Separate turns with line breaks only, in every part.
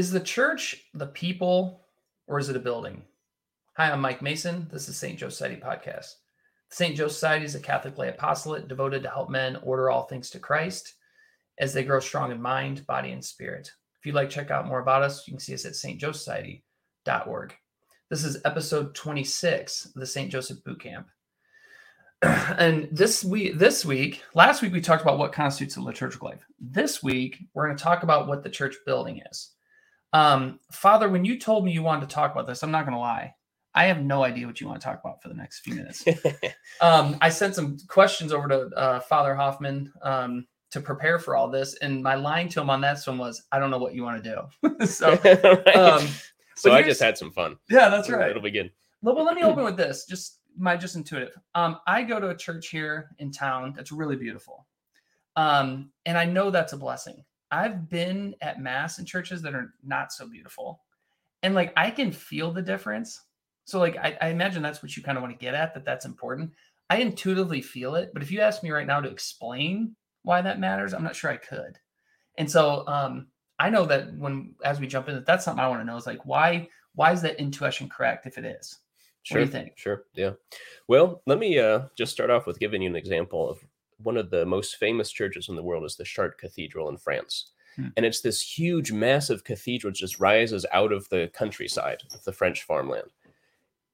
Is the church the people or is it a building? Hi, I'm Mike Mason. This is St. Joe Society Podcast. St. Joe Society is a Catholic lay apostolate devoted to help men order all things to Christ as they grow strong in mind, body, and spirit. If you'd like to check out more about us, you can see us at stjoesociety.org. This is episode 26 the St. Joseph Boot Camp. and this week, this week, last week we talked about what constitutes a liturgical life. This week, we're going to talk about what the church building is. Um, Father, when you told me you wanted to talk about this, I'm not going to lie. I have no idea what you want to talk about for the next few minutes. um, I sent some questions over to uh, Father Hoffman um, to prepare for all this, and my line to him on that one was, "I don't know what you want to do." so,
um, so I just had some fun.
Yeah, that's right.
It'll begin.
Well, well, let me open with this. Just my just intuitive. Um, I go to a church here in town that's really beautiful, um, and I know that's a blessing. I've been at mass in churches that are not so beautiful. And like I can feel the difference. So like I, I imagine that's what you kind of want to get at, that that's important. I intuitively feel it, but if you ask me right now to explain why that matters, I'm not sure I could. And so um I know that when as we jump in, that's something I want to know is like why why is that intuition correct if it is?
Sure,
what do you think?
Sure. Yeah. Well, let me uh, just start off with giving you an example of one of the most famous churches in the world is the Chartres Cathedral in France. Hmm. And it's this huge, massive cathedral which just rises out of the countryside of the French farmland.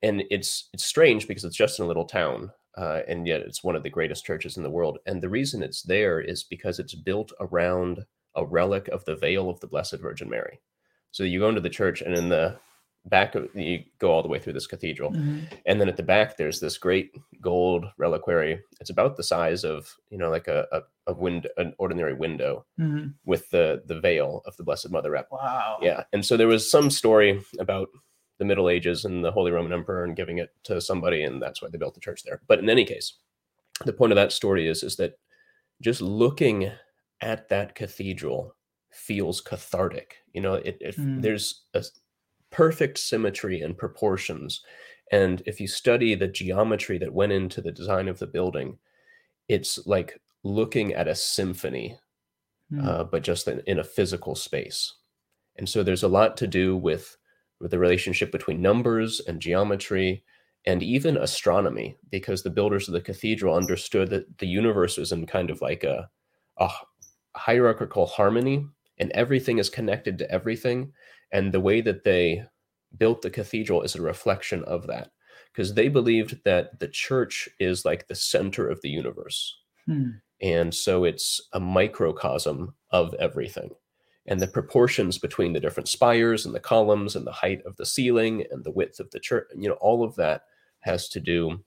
And it's it's strange because it's just in a little town, uh, and yet it's one of the greatest churches in the world. And the reason it's there is because it's built around a relic of the veil of the Blessed Virgin Mary. So you go into the church, and in the back of you go all the way through this cathedral. Mm-hmm. and then at the back there's this great gold reliquary. It's about the size of you know like a, a, a window an ordinary window mm-hmm. with the the veil of the blessed mother up
wow.
Yeah. And so there was some story about the middle ages and the holy roman emperor and giving it to somebody and that's why they built the church there. But in any case the point of that story is is that just looking at that cathedral feels cathartic. You know it, it mm. there's a perfect symmetry and proportions. And if you study the geometry that went into the design of the building, it's like looking at a symphony, mm. uh, but just in, in, a physical space. And so there's a lot to do with, with the relationship between numbers and geometry and even astronomy, because the builders of the cathedral understood that the universe was in kind of like a, a hierarchical harmony and everything is connected to everything and the way that they built the cathedral is a reflection of that because they believed that the church is like the center of the universe hmm. and so it's a microcosm of everything and the proportions between the different spires and the columns and the height of the ceiling and the width of the church you know all of that has to do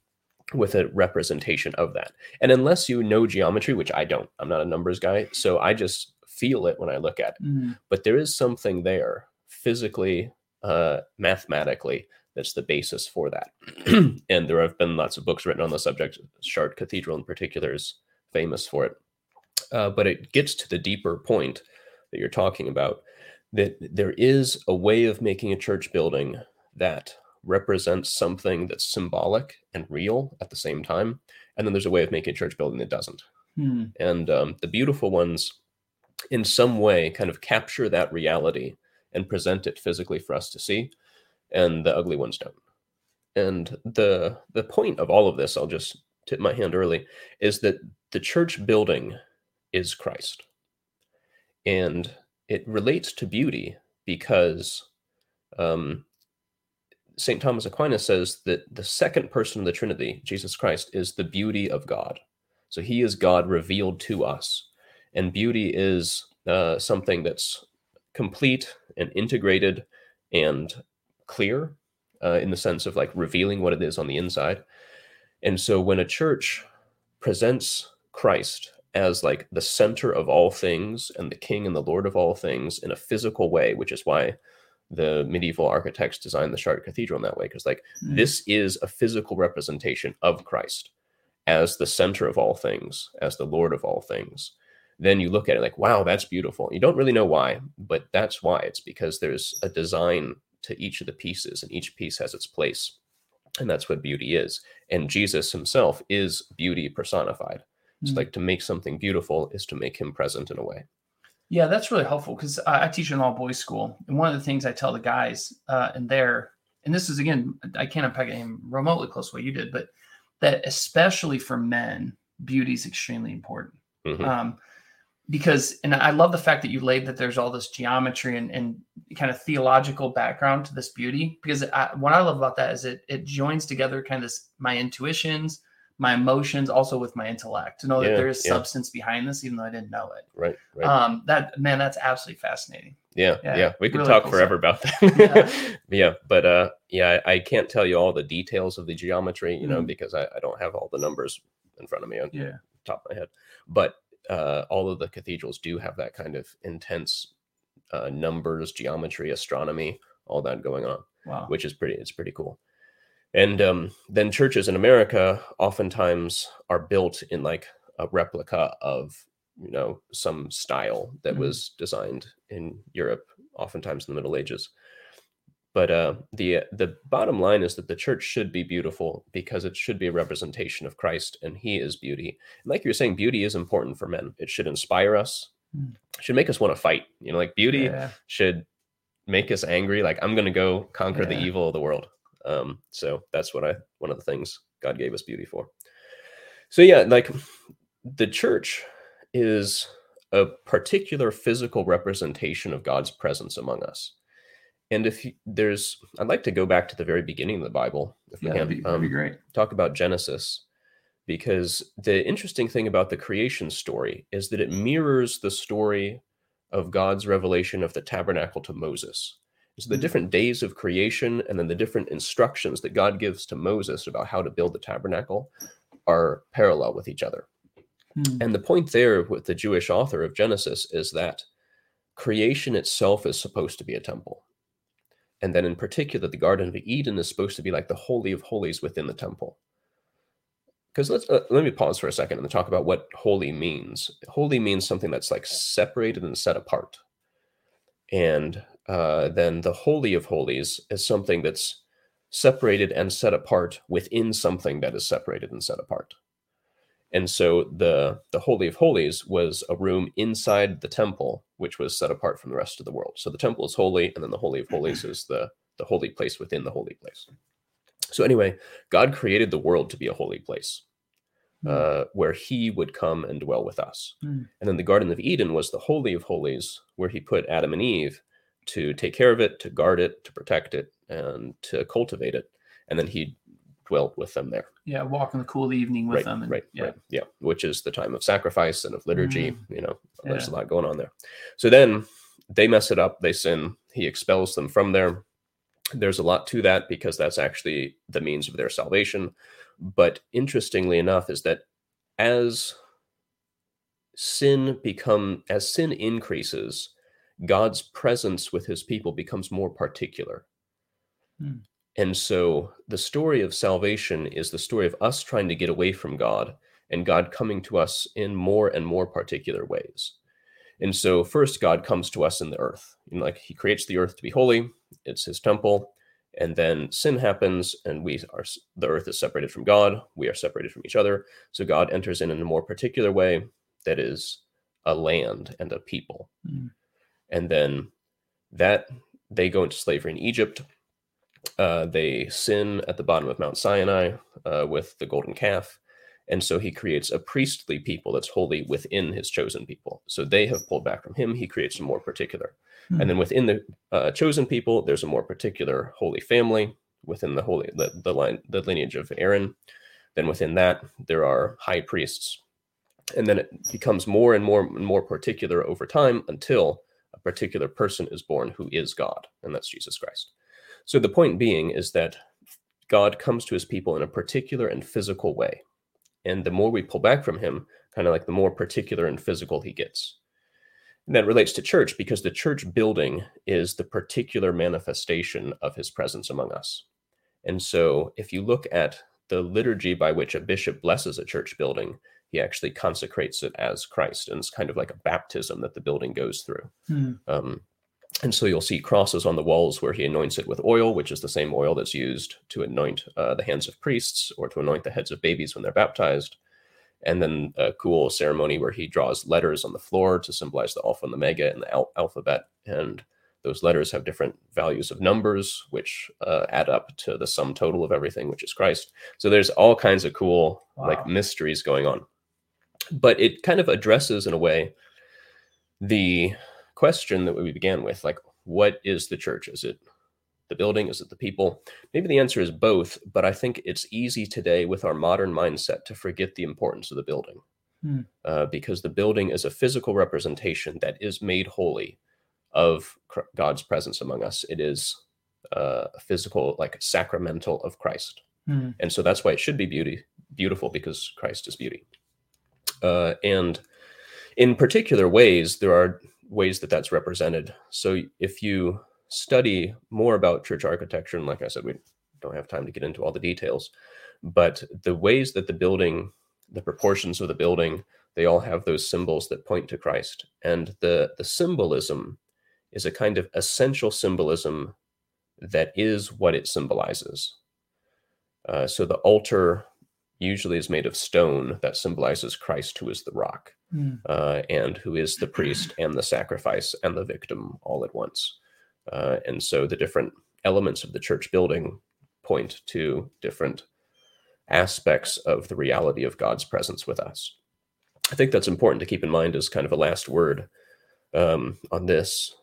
with a representation of that and unless you know geometry which i don't i'm not a numbers guy so i just feel it when i look at it mm. but there is something there physically, uh, mathematically, that's the basis for that. and there have been lots of books written on the subject. Chartres Cathedral, in particular, is famous for it. Uh, but it gets to the deeper point that you're talking about that there is a way of making a church building that represents something that's symbolic and real at the same time. And then there's a way of making a church building that doesn't. Hmm. And um, the beautiful ones, in some way, kind of capture that reality and present it physically for us to see, and the ugly ones don't. And the the point of all of this, I'll just tip my hand early, is that the church building is Christ. And it relates to beauty because um, St. Thomas Aquinas says that the second person of the Trinity, Jesus Christ, is the beauty of God. So he is God revealed to us. And beauty is uh, something that's complete and integrated and clear uh, in the sense of like revealing what it is on the inside. And so when a church presents Christ as like the center of all things and the king and the lord of all things in a physical way, which is why the medieval architects designed the Chartres Cathedral in that way, because like mm. this is a physical representation of Christ as the center of all things, as the lord of all things then you look at it like, wow, that's beautiful. You don't really know why, but that's why. It's because there's a design to each of the pieces, and each piece has its place. And that's what beauty is. And Jesus himself is beauty personified. It's mm-hmm. like to make something beautiful is to make him present in a way.
Yeah, that's really helpful because I, I teach an all boys school, and one of the things I tell the guys uh, in there, and this is again, I can't unpack it remotely close to what you did, but that especially for men, beauty is extremely important.
Mhm.
Um, because, and I love the fact that you laid that there's all this geometry and, and kind of theological background to this beauty. Because I, what I love about that is it it joins together kind of this my intuitions, my emotions, also with my intellect to know that there is
yeah.
substance behind this, even though I didn't know it.
Right. Right.
Um, that man, that's absolutely fascinating.
yeah,
yeah,
yeah. We could
really
talk
cool
forever about that. yeah. but uh, yeah, I, I can't tell you all the details of the geometry, you know,
Mhm.
because I, I don't have all the numbers in front of me on
Yeah.
top of my head. But uh, all of the cathedrals do have that kind of intense uh, numbers, geometry, astronomy, all that going on.
Wow.
which is pretty it's pretty cool and um, then churches in america oftentimes are built in like a replica of you know some style that
Mhm.
was designed in europe oftentimes in the middle ages but uh, the the bottom line is that the church should be beautiful because it should be a representation of christ and he is beauty. And like you're saying beauty is important for men. It should inspire us.
Mm.
it should make us want to fight. You know like beauty
Yeah.
should make us angry. Like i'm gonna go conquer the evil of the world. Um so that's what i one of the things god gave us beauty for. So yeah like the church is a particular physical representation of god's presence among us and if you, there's i'd like to go back to the very beginning of the bible if we
Yeah,
can
that'd be, that'd be
um,
great.
talk about Genesis because the interesting thing about the creation story is that it mirrors the story of God's revelation of the tabernacle to Moses. So the
Mm.
different days of creation and then the different instructions that God gives to Moses about how to build the tabernacle are parallel with each other.
Hmm.
And the point there with the Jewish author of Genesis is that creation itself is supposed to be a temple. And then, in particular, the Garden of Eden is supposed to be like the Holy of Holies within the temple. Because let's uh, let me pause for a second and talk about what holy means. Holy means something that's like separated and set apart. And uh, then the Holy of Holies is something that's separated and set apart within something that is separated and set apart. And so the the holy of holies was a room inside the temple, which was set apart from the rest of the world. So the temple is holy, and then the holy of holies is the the holy place within the holy place. So anyway, God created the world to be a holy place,
Hmm.
uh, where He would come and dwell with us.
Hmm.
And then the Garden of Eden was the holy of holies, where He put Adam and Eve to take care of it, to guard it, to protect it, and to cultivate it. And then He dwelt with them there
Yeah, walk in the cool evening with
right,
them. And,
right,
yeah.
right, yeah, which is the time of sacrifice and of liturgy. You know, there's
Yeah.
a lot going on there. So then they mess it up. They sin. He expels them from there. There's a lot to that because that's actually the means of their salvation. But interestingly enough, is that as sin become as sin increases, God's presence with His people becomes more particular.
Hmm.
And so the story of salvation is the story of us trying to get away from God and God coming to us in more and more particular ways. And so first God comes to us in the earth. And like he creates the earth to be holy, it's his temple, and then sin happens and we are the earth is separated from God, we are separated from each other. So God enters in in a more particular way that is a land and a people.
Hmm.
And then that they go into slavery in Egypt uh, they sin at the bottom of Mount Sinai uh, with the golden calf. And so he creates a priestly people that's holy within his chosen people. So they have pulled back from him. He creates a more particular.
Hmm.
And then within the uh, chosen people, there's a more particular holy family within the holy the, the line the lineage of Aaron. Then within that, there are high priests. And then it becomes more and more and more particular over time until a particular person is born who is God, and that's Jesus Christ. So the point being is that God comes to his people in a particular and physical way. And the more we pull back from him, kind of like the more particular and physical he gets. And that relates to church because the church building is the particular manifestation of his presence among us. And so if you look at the liturgy by which a bishop blesses a church building, he actually consecrates it as Christ. And it's kind of like a baptism that the building goes through.
Hmm.
Um, and so you'll see crosses on the walls where he anoints it with oil, which is the same oil that's used to anoint uh, the hands of priests or to anoint the heads of babies when they're baptized. and then a cool ceremony where he draws letters on the floor to symbolize the alpha and the mega and the al- alphabet and those letters have different values of numbers which uh, add up to the sum total of everything which is christ so there's all kinds of cool
Wow.
like mysteries going on but it kind of addresses in a way the question that we began with like what is the church? Is it the building? Is it the people? Maybe the answer is both but i think it's easy today with our modern mindset to forget the importance of the building.
Hmm.
uh, because the building is a physical representation that is made holy of god's presence among us. It is uh, a physical like sacramental of christ.
Hmm.
and so that's why it should be beauty beautiful because christ is beauty. Uh, and in particular ways there are ways that that's represented. So if you study more about church architecture and like i said we don't have time to get into all the details but the ways that the building the proportions of the building they all have those symbols that point to christ. And the the symbolism is a kind of essential symbolism that is what it symbolizes. Uh, so the altar usually is made of stone that symbolizes Christ, who is the rock,
Hmm.
uh, and who is the priest and the sacrifice and the victim all at once. Uh, and so the different elements of the church building point to different aspects of the reality of God's presence with us. I think that's important to keep in mind as kind of a last word um, on this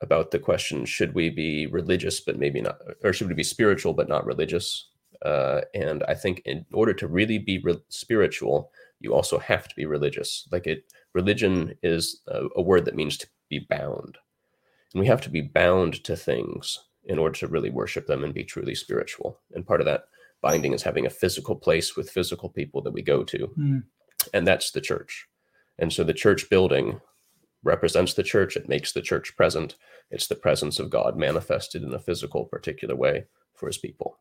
about the question should we be religious but maybe not, or should we be spiritual but not religious? Uh, and I think in order to really be re- spiritual, you also have to be religious. Like it, religion is a, a word that means to be bound, and we have to be bound to things in order to really worship them and be truly spiritual. And part of that binding is having a physical place with physical people that we go to,
Hmm.
and that's the church. And so the church building represents the church. It makes the church present. It's the presence of God manifested in a physical, particular way for His people.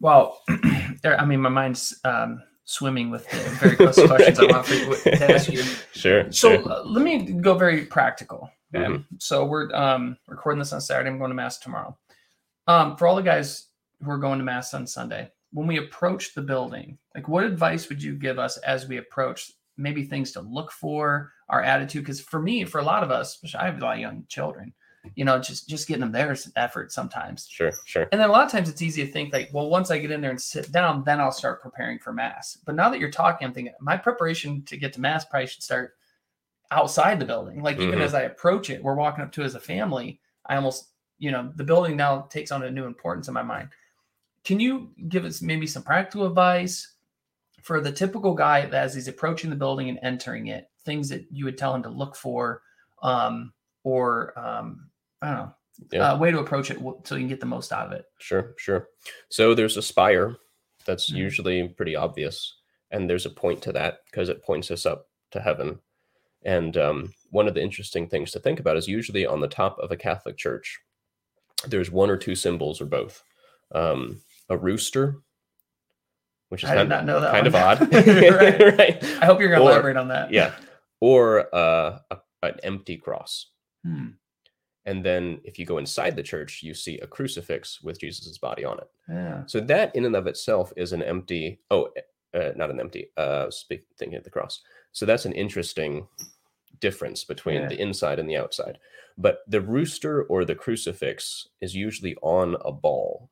Well, there. I mean, my mind's um, swimming with the very close questions I want for, to ask you.
Sure.
So
sure.
uh, let me go very practical. Okay.
Mhm.
So we're um, recording this on Saturday. I'm going to mass tomorrow. Um, for all the guys who are going to mass on Sunday, when we approach the building, like what advice would you give us as we approach? Maybe things to look for, our attitude. Because for me, for a lot of us, I have a lot of young children, you know, just just getting them there is an effort sometimes.
Sure. Sure.
And then a lot of times it's easy to think like, well, once I get in there and sit down, then I'll start preparing for mass. But now that you're talking, I'm thinking my preparation to get to mass probably should start outside the building. Like even
Mhm.
as I approach it, we're walking up to as a family. I almost, you know, the building now takes on a new importance in my mind. Can you give us maybe some practical advice for the typical guy that as he's approaching the building and entering it, things that you would tell him to look for, um, or um, I don't know,
Yeah.
uh, way to approach it w- so you can get the most out of it.
Sure, sure. So there's a spire that's
Mhm.
usually pretty obvious, and there's a point to that because it points us up to heaven. And um, one of the interesting things to think about is usually on the top of a Catholic church, there's one or two symbols or both. Um, a rooster, which is
I
kind,
that.
kind of odd,
right.
right?
I hope you're going to
Or-
elaborate on that.
Yeah, or uh, a, an empty cross.
Hmm.
And then if you go inside the church, you see a crucifix with Jesus's body on it.
Yeah.
So that in and of itself is an empty. Oh, uh, not an empty. Uh, speak, thinking of the cross. So that's an interesting difference between
Yeah.
the inside and the outside. But the rooster or the crucifix is usually on a ball,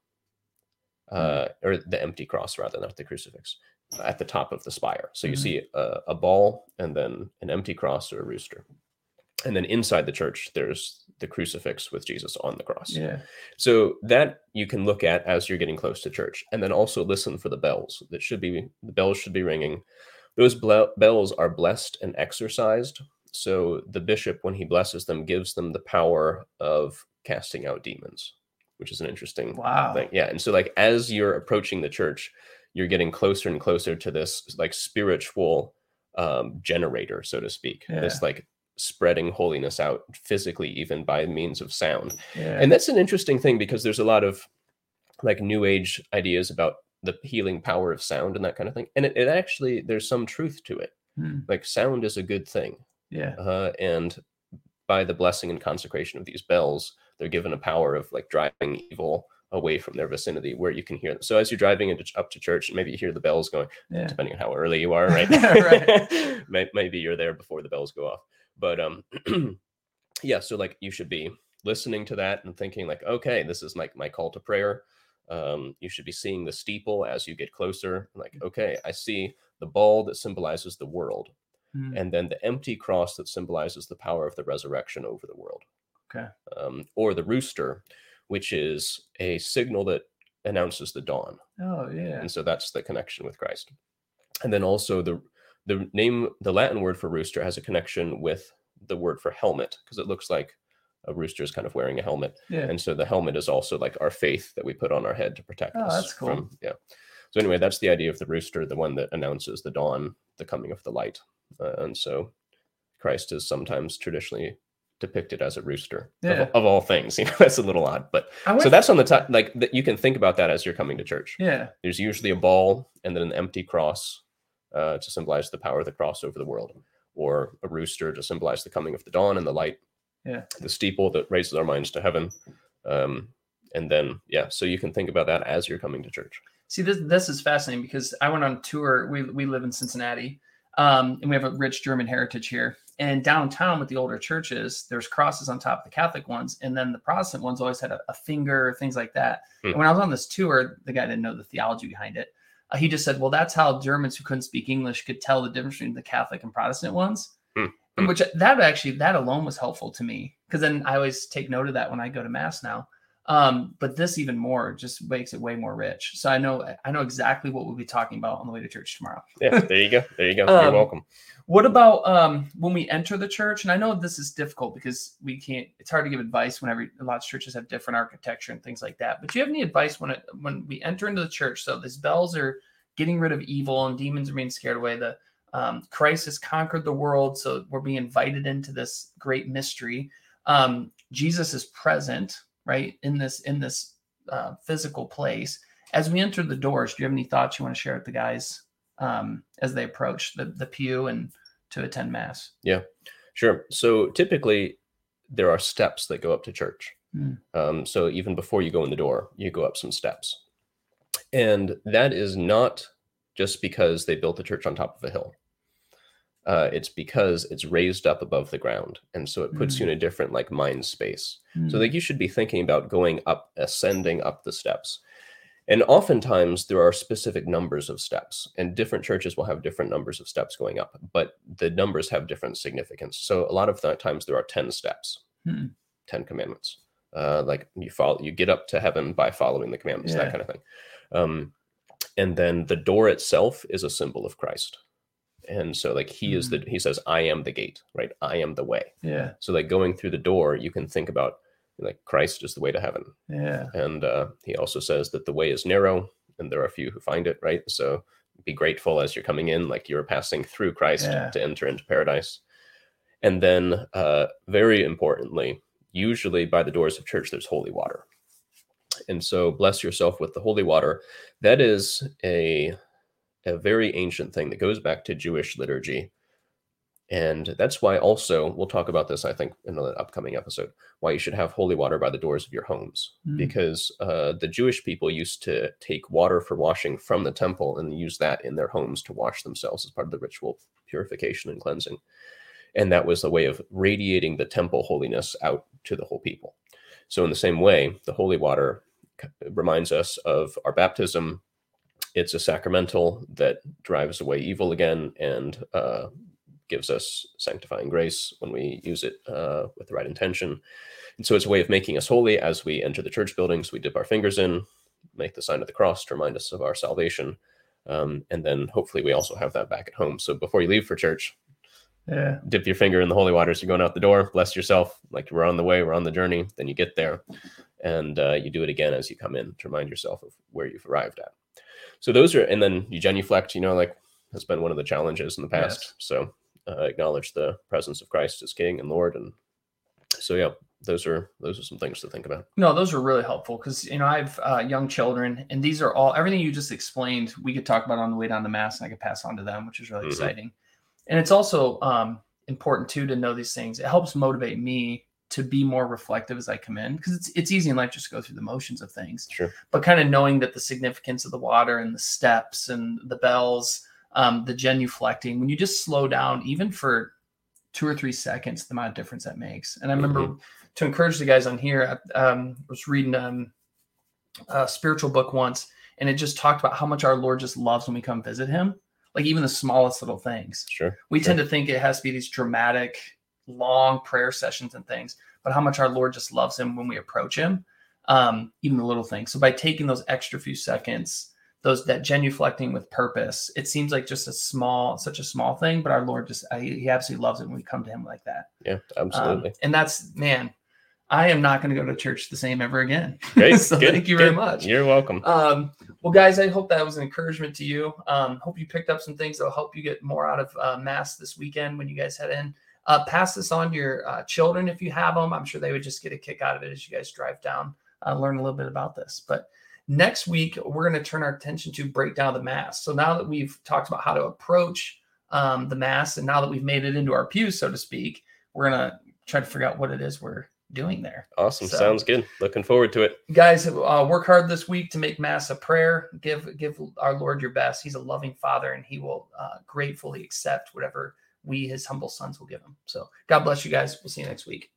uh, or the empty cross rather, not the crucifix, at the top of the spire. So you
Mhm.
see a, a ball and then an empty cross or a rooster. And then inside the church, there's the crucifix with Jesus on the cross.
Yeah.
So that you can look at as you're getting close to church, and then also listen for the bells. That should be the bells should be ringing. Those ble- bells are blessed and exorcised. So the bishop, when he blesses them, gives them the power of casting out demons, which is an interesting
Wow.
thing. Yeah, and so like as you're approaching the church, you're getting closer and closer to this like spiritual um, generator, so to speak. This like spreading holiness out physically, even by means of sound
Yeah.
and that's an interesting thing because there's a lot of like new age ideas about the healing power of sound and that kind of thing and it, it actually there's some truth to it
Hmm.
like sound is a good thing
yeah.
uh, and by the blessing and consecration of these bells they're given a power of like driving evil away from their vicinity where you can hear them. So as you're driving into, up to church, maybe you hear the bells going,
Yeah.
depending on how early you are, right?
Right.
Maybe you're there before the bells go off. But um yeah, so like you should be listening to that and thinking like, okay, this is like my call to prayer. Um, you should be seeing the steeple as you get closer. Like, okay, I see the ball that symbolizes the world,
Mm,
and then the empty cross that symbolizes the power of the resurrection over the world.
Okay.
Um, or the rooster, which is a signal that announces the dawn
Oh yeah.
and so that's the connection with Christ. And then also the the name the Latin word for rooster has a connection with the word for helmet because it looks like a rooster is kind of wearing a helmet,
Yeah.
and so the helmet is also like our faith that we put on our head to protect
Oh,
us
that's cool.
from yeah. So anyway, that's the idea of the rooster, the one that announces the dawn, the coming of the light, uh, and so Christ is sometimes traditionally depicted as a rooster of-
Yeah.
of, all things. You know, that's a little odd, but so that's on the top. Like that, you can think about that as you're coming to church
yeah.
there's usually a ball and then an empty cross uh, to symbolize the power of the cross over the world, or a rooster to symbolize the coming of the dawn and the light.
Yeah.
The steeple that raises our minds to heaven. Um, and then, yeah, so you can think about that as you're coming to church.
See, this this is fascinating because I went on a tour. We we live in Cincinnati, um, and we have a rich German heritage here. And downtown with the older churches, there's crosses on top of the Catholic ones, and then the Protestant ones always had a, a finger, things like that.
Hmm.
And when I was on this tour, the guy didn't know the theology behind it. Uh, he just said, "Well, that's how Germans who couldn't speak English could tell the difference between the Catholic and Protestant ones."
Hmm.
Which that actually that alone was helpful to me because then I always take note of that when I go to mass now. Um, but this even more just makes it way more rich. So I know I know exactly what we'll be talking about on the way to church tomorrow.
Yeah, there you go. There you go. You're
Um,
welcome.
What about um, when we enter the church? And I know this is difficult because we can't. It's hard to give advice whenever a lot of churches have different architecture and things like that. But do you have any advice when it when we enter into the church? So these bells are getting rid of evil and demons are being scared away. The um, Christ has conquered the world, so we're being invited into this great mystery. Um, Jesus is present, right in this in this uh, physical place. As we enter the doors, do you have any thoughts you want to share with the guys um, as they approach the the pew and to attend mass? Yeah.
Sure. So typically, there are steps that go up to church.
Hmm.
Um, so even before you go in the door, you go up some steps. And that is not just because they built the church on top of a hill. Uh, it's because it's raised up above the ground. And so it puts you in a different like mind space. So
Mm.
like you should be thinking about going up, ascending up the steps. And oftentimes there are specific numbers of steps, and different churches will have different numbers of steps going up, but the numbers have different significance. So a lot of the times there are 10 steps,
Hmm.
10 commandments. Uh, like you follow, you get up to heaven by following the commandments,
Yeah.
that kind of thing. Um, and then the door itself is a symbol of Christ. And so like he is the, he says, I am the gate, right? I am the way.
yeah,
So like going through the door, you can think about like Christ is the way to heaven.
yeah,
And uh, he also says that the way is narrow and there are few who find it, right? So be grateful as you're coming in, like you're passing through Christ
Yeah.
to enter into paradise. And then, uh, very importantly, usually by the doors of church, there's holy water. And so bless yourself with the holy water. That is a, a very ancient thing that goes back to Jewish liturgy. And that's why also, we'll talk about this, I think, in an upcoming episode, why you should have holy water by the doors of your homes
Mm.
because uh, the Jewish people used to take water for washing from the temple and use that in their homes to wash themselves as part of the ritual purification and cleansing. And that was a way of radiating the temple holiness out to the whole people. So, in the same way, the holy water reminds us of our baptism. It's a sacramental that drives away evil again and uh, gives us sanctifying grace when we use it uh, with the right intention. And so it's a way of making us holy as we enter the church buildings. We dip our fingers in, make the sign of the cross to remind us of our salvation. Um, and then hopefully we also have that back at home. So before you leave for church,
yeah,
dip your finger in the holy waters. You're going out the door, bless yourself, like we're on the way, we're on the journey. Then you get there and uh, you do it again as you come in to remind yourself of where you've arrived at. So those are, and then you genuflect, you know, like has been one of the challenges in the past.
Yes.
So uh, acknowledge the presence of Christ as King and Lord. And so, yeah, those are, those are some things to think about.
No, those are really helpful because you know I have uh, young children, and these are all everything you just explained. We could talk about on the way down to mass, and I could pass on to them, which is really
Mhm.
exciting. And it's also um, important too to know these things. It helps motivate me to be more reflective as I come in because it's it's easy in life just to go through the motions of things.
Sure.
But kind of knowing that the significance of the water and the steps and the bells, um, the genuflecting, when you just slow down, even for two or three seconds, the amount of difference that makes. And I remember to encourage the guys on here, I um, was reading um, a spiritual book once, and it just talked about how much our Lord just loves when we come visit Him, like even the smallest little things.
Sure.
We
Sure.
tend to think it has to be these dramatic, long prayer sessions and things, but how much our Lord just loves Him when we approach Him, um, even the little things. So by taking those extra few seconds, those that genuflecting with purpose, it seems like just a small, such a small thing, but our Lord just He he absolutely loves it when we come to Him like that.
Yeah,
Um,
absolutely.
and that's man, I am not going to go to church the same ever again.
Great.
so
good,
thank you very
good.
much.
You're welcome.
Um, well, guys, I hope that was an encouragement to you. Um, hope you picked up some things that will help you get more out of uh, Mass this weekend when you guys head in. Uh, pass this on to your uh, children if you have them. I'm sure they would just get a kick out of it as you guys drive down, uh, learn a little bit about this. But next week, we're going to turn our attention to breakdown of the Mass. So now that we've talked about how to approach um, the Mass, and now that we've made it into our pews, so to speak, we're going to try to figure out what it is we're doing there
Awesome.
so-
Sounds good. Looking forward to it.
guys uh, work hard this week to make mass a prayer give give our lord your best he's a loving father and he will uh, gratefully accept whatever we his humble sons will give him. So god bless you guys. We'll see you next week